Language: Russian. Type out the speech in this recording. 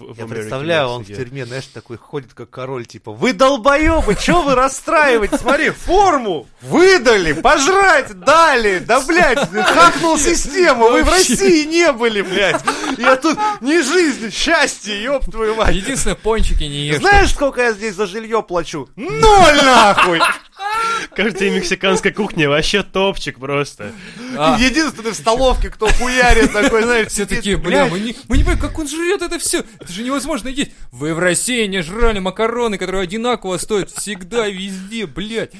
в, в Я представляю, он в тюрьме, знаешь, такой ходит как король, типа, вы долбоебы, чё вы расстраиваете? Смотри, форму выдали, пожрать дали, да, блядь, хакнул систему, вы в России не были, блядь. Я тут не жизнь, счастье, ёб твою мать. Единственное, пончики не ешь. Знаешь, сколько я здесь за жилье плачу? Ноль нахуй! Кажется, и мексиканская кухня вообще топчик просто. А. Единственный в столовке, кто хуярит такой, знаешь, Все сидит, такие, бля, мы не, мы не понимаем, как он жрет это все. Это же невозможно есть. Вы в России не жрали макароны, которые одинаково стоят всегда, везде, блядь.